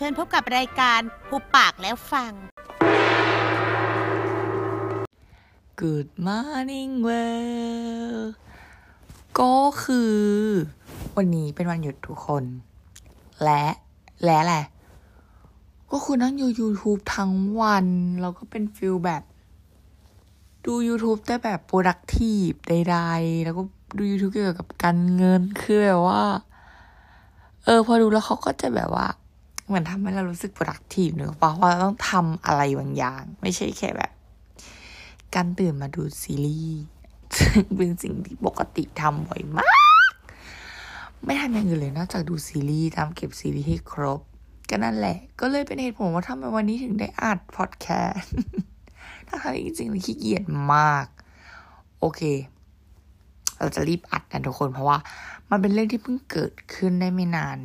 เชิญพบกับรายการผูปากแล้วฟัง Good morning world ก็คือ วันนี้เป็นวันหยุดทุกคน และ และแหละ ก็คือนั่งอยู่ YouTube ทั้งวันแล้วก็เป็นฟิลแบบ ดู YouTube ได้แบบ productive ใดๆ แล้วก็ดู YouTube เกี่ยวกับการเงิน คือแบบว่า เออ พอดูแล้วเขาก็จะแบบว่า มือนทำให้เรารู้สึก productive เนอะเพราะว่าต้องทำอะไรบางอย่าง ไม่ใช่แค่แบบ การตื่นมาดูซีรีส์ซึ่งเป็นสิ่งที่ปกติทำบ่อยมาก ไม่ทำอย่างอื่นเลยนอกจากดูซีรีส์ตามเก็บซีรีส์ให้ครบ ก็นั่นแหละ ก็เลยเป็นเหตุผลว่าทำไมวันนี้ถึงได้อัดพอดแคสต์ถ้าทำจริงๆเลยขี้เกียจมาก โอเค เราจะรีบอัดกันทุกคนเพราะว่า มันเป็นเรื่องที่เพิ่งเกิดขึ้นได้ไม่นาน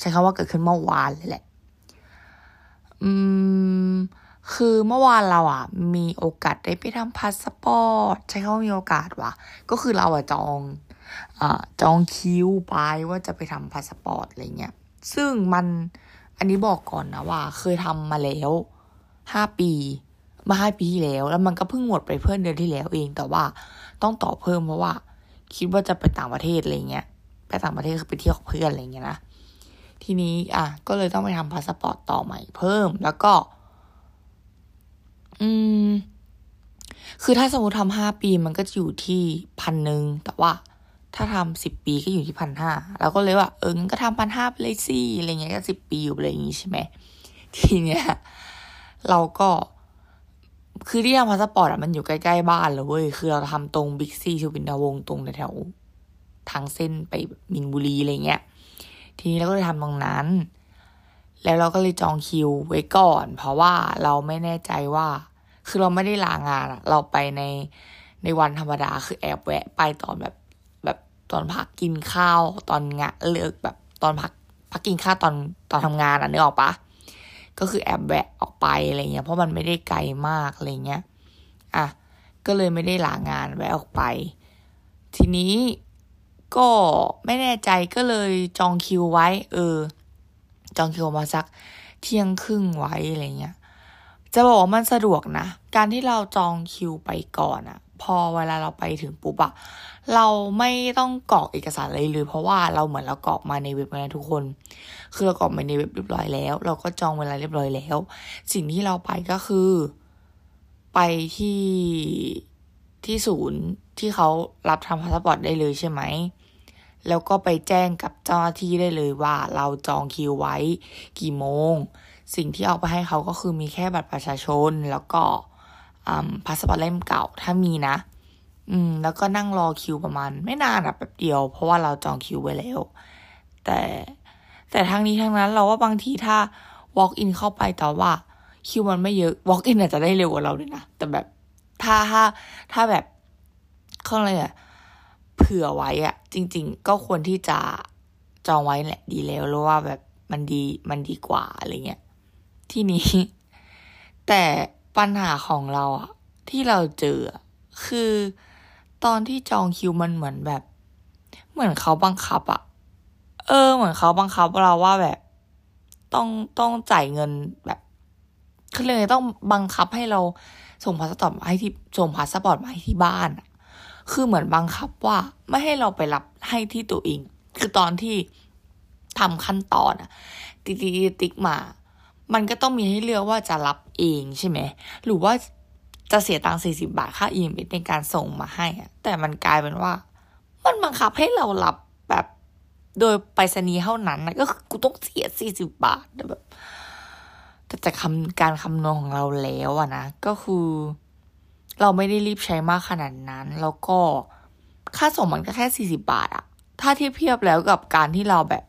ใช้คำว่าเกิดขึ้นเมื่อวานเลยแหละ อืม คือเมื่อวานเราอะ มีโอกาสได้ไปทำพาสปอร์ต ใช้คำว่ามีโอกาสว่ะ ก็คือเราอะจองอ่าจองคิวไปว่าจะไปทำพาสปอร์ตอะไรเงี้ย ซึ่งมัน อันนี้บอกก่อนนะว่า เคยทำมาแล้วห้าปีมาห้าปีที่แล้ว แล้วมันก็เพิ่งหมดไปเมื่อเดือนที่แล้วเองแต่ว่าต้องต่อเพิ่มเพราะว่า คิดว่าจะไปต่างประเทศอะไรเงี้ยไปต่างประเทศคือไปเที่ยวกับเพื่อนอะไรเงี้ยนะ ทีนี้อะก็เลยต้องไปทำพาสปอร์ตต่อใหม่เพิ่ม แล้วก็ อืม คือถ้าสมมติทำห้าปีมันก็จะอยู่ที่พันหนึ่งแต่ว่า ถ้าทำสิบปีก็อยู่ที่พันห้าเราก็เลยว่าเอองั้นก็ทำพันห้าไปเลยสิอะไรเงี้ยก็สิบปีอยู่อะไรอย่างงี้ใช่ไหมทีเนี้ยเราก็ คือที่ทำพาสปอร์ตอะมันอยู่ใกล้ๆบ้านเลยเว้ยคือเราทำตรงบิ๊กซีสุวินทวงศ์ตรงแถวทางเส้นไปมินบุรีอะไรเงี้ย ทีนี้เราก็เลยทำตรงนั้น แล้วเราก็เลยจองคิวไว้ก่อน เพราะว่าเราไม่แน่ใจว่า คือเราไม่ได้ลางานอะเราไปในในวันธรรมดาคือแอบแวะไปตอนแบบแบบตอนพักกินข้าวตอนงานเลิกแบบตอนพักพักกินข้าวตอนตอนทำงานอะนึกออกปะก็คือแอบแวะออกไปอะไรเงี้ย เพราะมันไม่ได้ไกลมากอะไรเงี้ยอะก็เลยไม่ได้ลางานแวะออกไป ทีนี้ ก็ไม่แน่ใจก็เลยจองคิวไว้ เออ จองคิวมาสักเที่ยงครึ่งไว้อะไรเงี้ยจะบอกว่ามันสะดวกนะ การที่เราจองคิวไปก่อนอะพอเวลาเราไปถึงปุ๊บอะเราไม่ต้องกรอกเอกสารอะไรเลยเพราะว่าเราเหมือนเรากรอกมาในเว็บนะทุกคน คือเรากรอกมาในเว็บเรียบร้อยแล้ว เราก็จองเวลาเรียบร้อยแล้ว สิ่งที่เราไปก็คือ ไปที่ ที่ศูนย์ที่เขารับทำพาสปอร์ตได้เลยใช่ไหม แล้วก็ไปแจ้งกับเจ้าหน้าที่ได้เลยว่าเราจองคิวไว้กี่โมง สิ่งที่เอาไปให้เขาก็คือมีแค่บัตรประชาชนแล้วก็พาสปอร์ตเล่มเก่าถ้ามีนะ อืม แล้วก็นั่งรอคิวประมาณ ไม่นานอะแป๊บเดียว เพราะว่าเราจองคิวไว้แล้ว แต่แต่ทั้งนี้ทั้งนั้นเราว่าบางทีถ้า walk in เข้าไปแต่ว่าคิวมันไม่เยอะ walk in อาจจะได้เร็วกว่าเราด้วยนะ แต่แบบ ถ้าถ้าถ้าแบบเขาเลยอะเผื่อไว้อะจริง ๆ ก็ควรที่จะจองไว้แหละดีแล้วหรือว่าแบบมันดีมันดีกว่าอะไรเงี้ยทีนี้ แต่ปัญหาของเราอะที่เราเจอคือตอนที่จองคิวมันเหมือนแบบ เหมือนเขาบังคับอะเออ เหมือนเขาบังคับเราว่าแบบ ต้องต้องจ่ายเงินแบบคือเลยต้องบังคับให้เรา ส่งพาสปอร์ตมาให้ที่ส่งพาสปอร์ตมาให้ที่บ้าน คือเหมือนบังคับว่าไม่ให้เราไปรับให้ที่ตัวเอง คือตอนที่ทำขั้นตอนอะติ๊กติ๊กติ๊กมา มันก็ต้องมีให้เลือกว่าจะรับเองใช่ไหม หรือว่าจะเสียตังค์สี่สิบาทค่าอีเมลในการส่งมาให้อะแต่มันกลายเป็นว่า มันบังคับให้เรารับแบบ โดยไปรษณีย์เท่านั้นนะก็คือกูต้องเสียสี่สิบาทแบบ จากคำการคำนวณของเราแล้วอะนะ ก็คือ เราไม่ได้รีบใช้มากขนาดนั้น แล้วก็ค่าส่งมันก็แค่สี่สิบาทอะถ้าเทียบเทียบแล้วกับการที่เราแบบ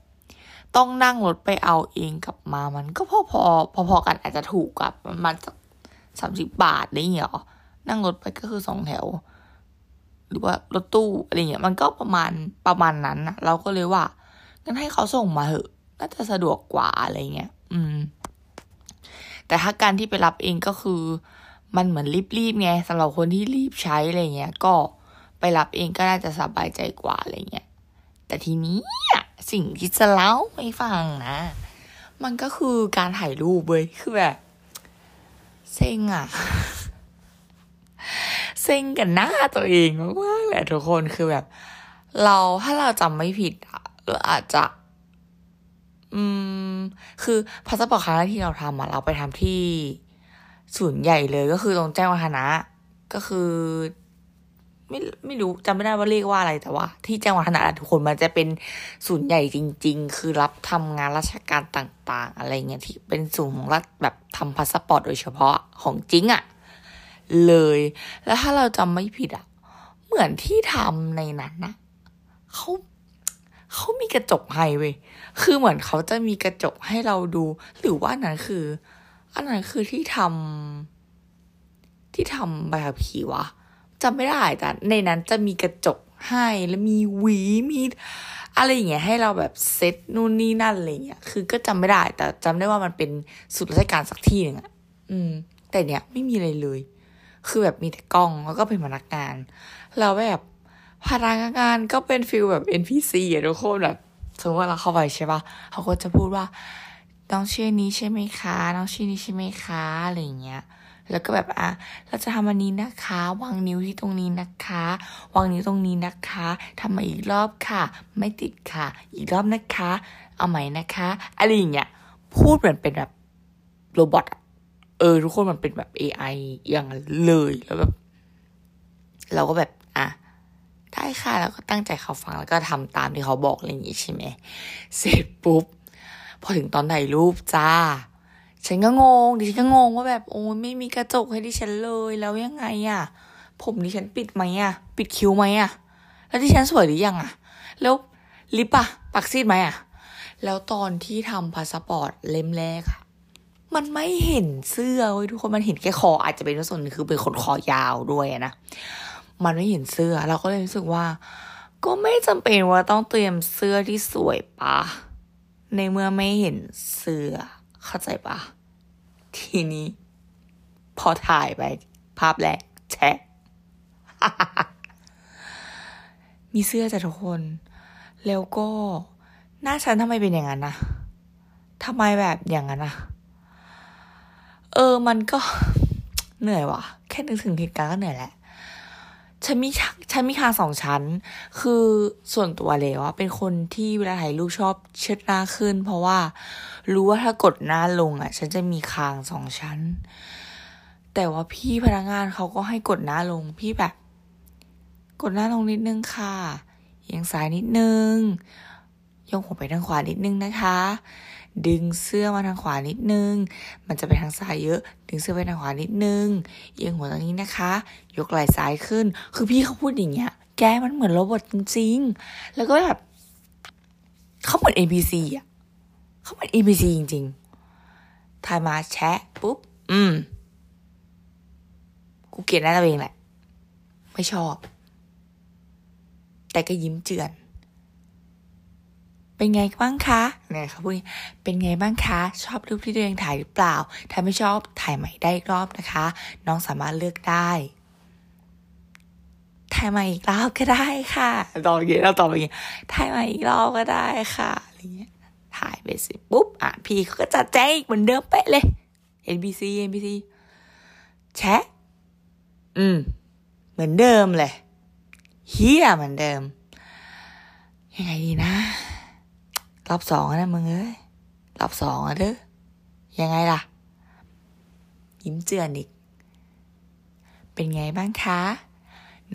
ต้องนั่งรถไปเอาเองกลับมา มันก็พอพอพอพอกันอาจจะถูกกับประมาณสักสามสิบบาทได้เหรอนั่งรถไปก็คือสองแถว หรือว่ารถตู้อะไรเงี้ย มันก็ประมาณประมาณนั้นนะเราก็เลยว่างั้นให้เขาส่งมาเถอะ น่าจะสะดวกกว่าอะไรเงี้ย อืม แต่ถ้าการที่ไปรับเองก็คือมันเหมือนรีบๆไงสำหรับคนที่รีบใช้อะไรเงี้ย ก็ไปรับเองก็น่าจะสบายใจกว่าอะไรเงี้ย แต่ทีนี้สิ่งที่จะเล่าให้ฟังนะ มันก็คือการถ่ายรูปเว้ยคือแบบเซ็งอะเซ็งกันหน้าตัวเองมากๆแหละทุกคนคือแบบ เราถ้าเราจำไม่ผิดเราอาจจะ อืม คือพาสปอร์ตครั้งแรกที่เราทำอะเราไปทำที่ศูนย์ใหญ่เลยก็คือตรงแจ้งวัฒนะ ก็คือไม่ไม่รู้จำไม่ได้ว่าเรียกว่าอะไรแต่ว่า ที่แจ้งวัฒนะทุกคนมันจะเป็นศูนย์ใหญ่จริง ๆ คือรับทำงานราชการต่าง ๆ อะไรเงี้ยที่เป็นศูนย์ของรัฐแบบทำพาสปอร์ตโดยเฉพาะของจริงอะเลย แล้วถ้าเราจำไม่ผิดอะเหมือนที่ทำในนั้นนะเขา เขามีกระจกให้เว้ย คือเหมือนเขาจะมีกระจกให้เราดู หรือว่านั้นคือ อันนั้นคือที่ทำที่ทำใบขับขี่วะจำไม่ได้แต่ในนั้นจะมีกระจกให้แล้วมีหวีมีอะไรอย่างเงี้ยให้เราแบบเซ็ตนู่นนี่นั่นอะไรเงี้ย คือก็จำไม่ได้ แต่จำได้ว่ามันเป็นสุดราชการสักที่หนึ่งอะอืม แต่เนี้ยไม่มีอะไรเลย คือแบบมีแต่กล้องแล้วก็เป็นพนักงาน เราแบบ พนักงานก็เป็นฟิลแบบ NPC อะทุกคนแบบสมมติว่าเราเข้าไปใช่ปะเขาก็จะพูดว่าน้องชื่อนี้ใช่ไหมคะน้องชื่อนี้ใช่ไหมคะอะไรอย่างเงี้ย แล้วก็แบบอะเราจะทำอันนี้นะคะ วางนิ้วที่ตรงนี้นะคะ วางนิ้วตรงนี้นะคะทำมาอีกรอบค่ะ ไม่ติดค่ะ อีกรอบนะคะ เอาใหม่นะคะอะไรอย่างเงี้ยพูดเหมือนเป็นแบบโรบอทอะเออ ทุกคนมันเป็นแบบ AI อย่างนั้นเลยแล้วแบบเราก็แบบ อ่ค่ะ แล้วก็ตั้งใจเขาฟังแล้วก็ทำตามที่เขาบอกอะไรอย่างงี้ใช่ไหมเสร็จปุ๊บ พอถึงตอนถ่ายรูปจ้า ฉันก็งงดิฉันก็งงว่าแบบโอ้ยไม่มีกระจกให้ดิฉันเลยแล้วยังไงอะ่ะ ผมดิฉันปิดไหมอะ่ะ ปิดคิ้วไหมอะ่ะ แล้วดิฉันสวยหรือยังอะ่ะ แล้วลิปอะปักซีดไหมอะ่ะ แล้วตอนที่ทำพาสปอร์ตเล่มแรกอะมันไม่เห็นเสื้อเว้ยทุกคนมันเห็นแค่คออาจจะเป็นส่วนหนึ่งคือเป็นขนคอยาวด้วยนะ มันไม่เห็นเสื้อ เราก็เลยรู้สึกว่า ก็ไม่จำเป็นว่าต้องเตรียมเสื้อที่สวยปะ ในเมื่อไม่เห็นเสื้อ เข้าใจปะ ทีนี้ พอถ่ายไป ภาพแรกแชะมีเสื้อจ้ะทุกคน แล้วก็ หน้าฉันทำไมเป็นอย่างนั้นนะทำไมแบบอย่างนั้นนะเออ มันก็เหนื่อยว่ะ แค่นึกถึงเหตุการณ์ก็เหนื่อยแหละ ฉันมีฉันมีคางสองชั้น คือส่วนตัวเลยว่าเป็นคนที่เวลาถ่ายรูปชอบเชิดหน้าขึ้น เพราะว่ารู้ว่าถ้ากดหน้าลงอะฉันจะมีคางสองชั้น แต่ว่าพี่พนักงานเขาก็ให้กดหน้าลง พี่แบบ กดหน้าลงนิดนึงค่ะเอียงซ้ายนิดนึงยกหัวไปทางขวานิดนึงนะคะ ดึงเสื้อมาทางขวานิดนึง มันจะไปทางซ้ายเยอะ ดึงเสื้อไปทางขวานิดนึง เอียงหัวตรงนี้นะคะ ยกไหล่ซ้ายขึ้น คือพี่เขาพูดอย่างเงี้ย แกมันเหมือนโรบอทจริงๆ แล้วก็แบบเขาเหมือน ABC อะเขาเหมือน ABC จริงๆถ่ายมาแชะปุ๊บ อืม กูเกลียดหน้าตัวเองแหละ ไม่ชอบ แต่ก็ยิ้มเจือน เป็นไงบ้างคะเนี่ยเขาพูดเป็นไงบ้างคะ ชอบรูปที่ตัวเองถ่ายหรือเปล่า ถ้าไม่ชอบถ่ายใหม่ได้อีกรอบนะคะ น้องสามารถเลือกได้ ถ่ายใหม่อีกรอบก็ได้ค่ะตอบอย่างนี้เราตอบอย่างเงี้ถ่ายใหม่อีกรอบก็ได้ค่ะอะไรเงี้ยถ่ายไปสิปุ๊บอะพี่เขาก็จัดแจ้งอีกเหมือนเดิมเป๊ะเลย NBC NBC แชะอืม เหมือนเดิมเลยเฮียเหมือนเดิมยังไงดีนะ รอบสองนะมึงเอ้ยรอบสองอะเด้อยังไงล่ะ ยิ้มเจือนอีก เป็นไงบ้างคะ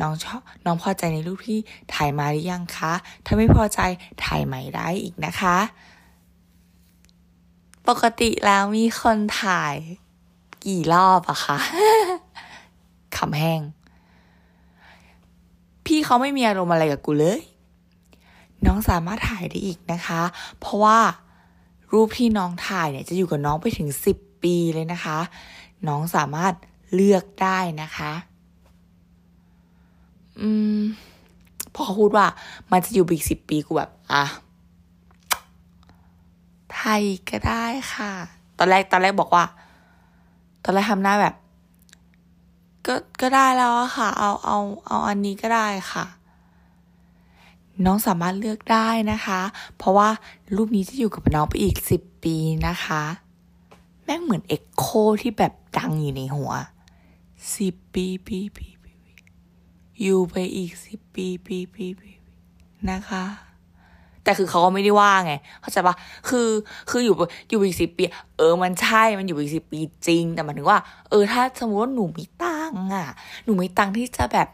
น้องชอบน้องพอใจในรูปที่ถ่ายมาหรือยังคะ ถ้าไม่พอใจถ่ายใหม่ได้อีกนะคะ ปกติแล้วมีคนถ่ายกี่รอบอะคะขำแห้ง พี่เขาไม่มีอารมณ์อะไรกับกูเลย น้องสามารถถ่ายได้อีกนะคะ เพราะว่ารูปที่น้องถ่ายเนี่ยจะอยู่กับน้องไปถึงสิบปีเลยนะคะ น้องสามารถเลือกได้นะคะ อืม พอพูดว่ามันจะอยู่อีกสิบปีกูแบบอะไทยก็ได้ค่ะ ตอนแรกตอนแรกบอกว่า ตอนแรกทำหน้าแบบ ก็ก็ได้แล้วอะค่ะ เอาเอาเอาอันนี้ก็ได้ค่ะ น้องสามารถเลือกได้นะคะ เพราะว่ารูปนี้จะอยู่กับน้องไปอีกสิบปีนะคะ แม่งเหมือนเอ็กโคที่แบบดังอยู่ในหัวสิบปีปีปีปีอยู่ไปอีกสิบปีปีปีปีนะคะ แต่คือเขาก็ไม่ได้ว่าไง เข้าใจปะคือคืออยู่อยู่อีกสิบปี เออมันใช่มันอยู่อีกสิบปีจริง แต่หมายถึงว่า เออ ถ้าสมมติว่าหนูมีตังค์อะ หนูมีตังค์ที่จะแบบ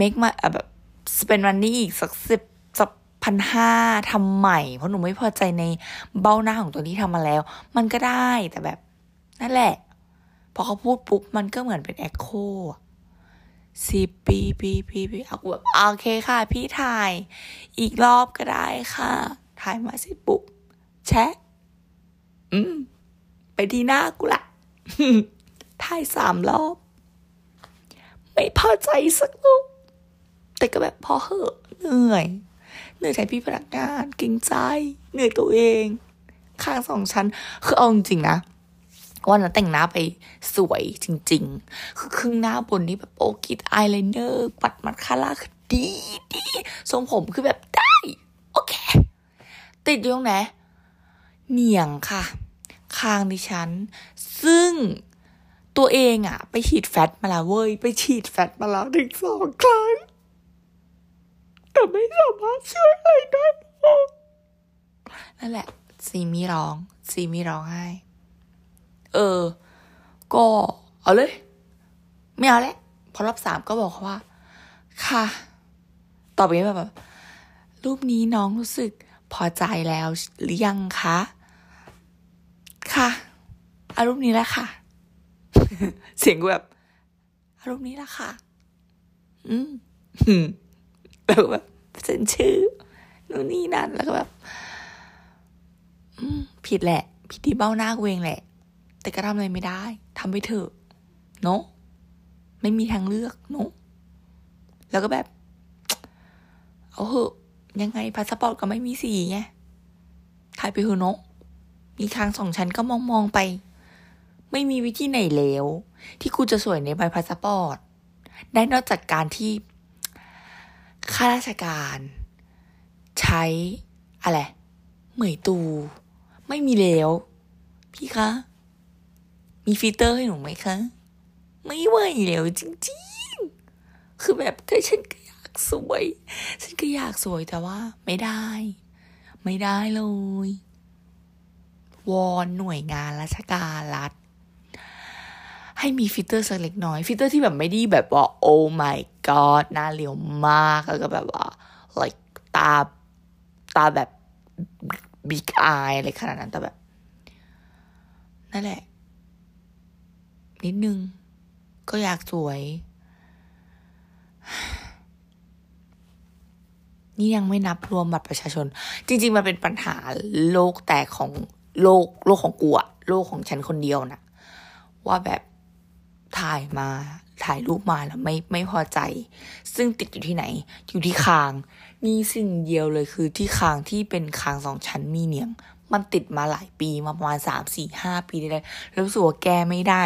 make มาแบบ spend money อีกสักสิบสักพันห้าทำใหม่ เพราะหนูไม่พอใจในเบ้าหน้าของตัวที่ทำมาแล้ว มันก็ได้แต่แบบ นั่นแหละ พอเขาพูดปุ๊บ มันก็เหมือนเป็นแอคโคสิบปีปีปีปีเอาแบบโอเคค่ะ พี่ถ่าย อีกรอบก็ได้ค่ะ ถ่ายมาสิปุ๊บแชะ อืม ไปที่หน้ากูละถ่ายสามรอบ ไม่พอใจสักลูก แต่ก็แบบพอเหอะเหนื่อยเหนื่อยใจพี่พนักงานเกรงใจ เหนื่อยตัวเองข้างสองชั้น คือเอาจริงๆนะวันนั้นแต่งหน้าไปสวยจริง ๆ คือครึ่งหน้าบนนี่แบบโอกิดอายไลเนอร์ปัดมัดคาร่าคือดีดีทรงผมคือแบบได้ โอเค ติดอยู่ตรงไหนเหนียงค่ะ คางดิฉัน ซึ่งตัวเองอะไปฉีดแฟตมาแล้วเว้ย ไปฉีดแฟตมาแล้วถึงสองครั้ง ไม่สามารถช่วยอะไรได้นั่นแหละซีมีร้องซีมีร้องไห้เออ ก็เอาเลย ไม่เอาแล้วพอรอบสามก็บอกเขาว่า ค่ะตอบไปแบบ รูปนี้น้องรู้สึกพอใจแล้วหรือยังคะ ค่ะอารูปนี้แหละค่ะ เสียงกูแบบอารูปนี้แหละค่ะ อืมแล้วแบบ เซ็นชื่อนู่นนี่นั่นแล้วก็แบบผิดแหละ ผิดที่เบ้าหน้ากูเองแหละ แต่ก็ทำอะไรไม่ได้ทำไปเถอะเนาะไม่มีทางเลือกเนาะแล้วก็แบบ เอาเหอะยังไงพาสปอร์ตก็ไม่มีสีไงถ่ายไปเถอะเนาะมีคางสองชั้นก็มองมองไป ไม่มีวิธีไหนแล้ว ที่กูจะสวยในใบพาสปอร์ตได้นอกจากการที่ ข้าราชการ ใช้อะไร Meitu ไม่มีแล้ว พี่คะ มีฟิลเตอร์ให้หนูไหมคะ ไม่ไหวแล้วจริงๆ คือแบบก็ฉันก็อยากสวย ฉันก็อยากสวยแต่ว่า ไม่ได้ ไม่ได้เลย วอนหน่วยงานราชการรัฐให้มีฟิลเตอร์สักเล็กน้อยฟิลเตอร์ที่แบบไม่ได้แบบว่า oh my god หน้าเรียวมากแล้วก็แบบว่า like ตาตาแบบ big eye อะไรขนาดนั้นแต่แบบ นั่นแหละ นิดนึง ก็อยากสวย นี่ยังไม่นับรวมบัตรประชาชน จริง ๆ มันเป็นปัญหาโลกแตกของโลกโลกของกูอะโลกของฉันคนเดียวนะว่าแบบถ่ายมา ถ่ายรูปมาแล้วไม่ไม่พอใจ ซึ่งติดอยู่ที่ไหน อยู่ที่คางนี่สิ่งเดียวเลยคือที่คางที่เป็นคางสองชั้นมีเนียง มันติดมาหลายปีมาประมาณสามสี่ห้าปีได้แล้วรู้สึกว่าแก้ไม่ได้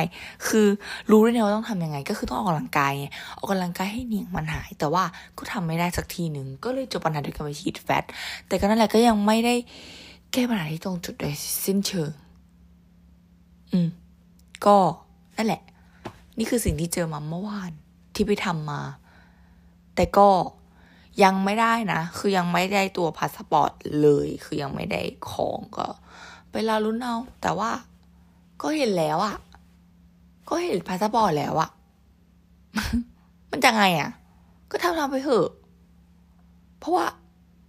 คือรู้ด้วยนะว่าต้องทำยังไง ก็คือต้องออกกำลังกายออกกำลังกายให้เนียงมันหาย แต่ว่าก็ทำไม่ได้สักทีหนึ่งก็เลยจบปัญหาด้วยการไปฉีดแฟตแต่ก็นั่นแหละก็ยังไม่ได้แก้ปัญหาที่ตรงจุดโดยสิ้นเชิง อืม ก็นั่นแหละ นี่คือสิ่งที่เจอมาเมื่อวานที่ไปทำมา แต่ก็ยังไม่ได้นะ คือยังไม่ได้ตัวพาสปอร์ตเลย คือยังไม่ได้ของก็ไปรอลุ้นเอา แต่ว่าก็เห็นแล้วอะก็เห็นพาสปอร์ตแล้วอะมันจะไงอะก็ทำทำไปเถอะ เพราะว่า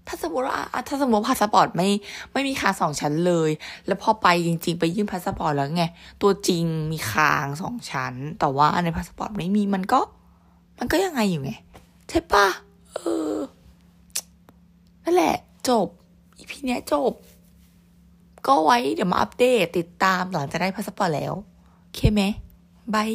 ถ้าสมมติว่าถ้าสมมติว่าพาสปอร์ตไม่ไม่มีคางสองชั้นเลย แล้วพอไปจริง ๆ ไปยื่นพาสปอร์ตแล้วไง ตัวจริงมีคางสองชั้น แต่ว่าในพาสปอร์ตไม่มีมันก็ มันก็ยังไงอยู่ไง ใช่ปะเออ นั่นแหละ จบ EP เนี้ยจบ ก็ไว้เดี๋ยวมาอัปเดตติดตามหลังจากได้พาสปอร์ตแล้ว โอเคไหมบาย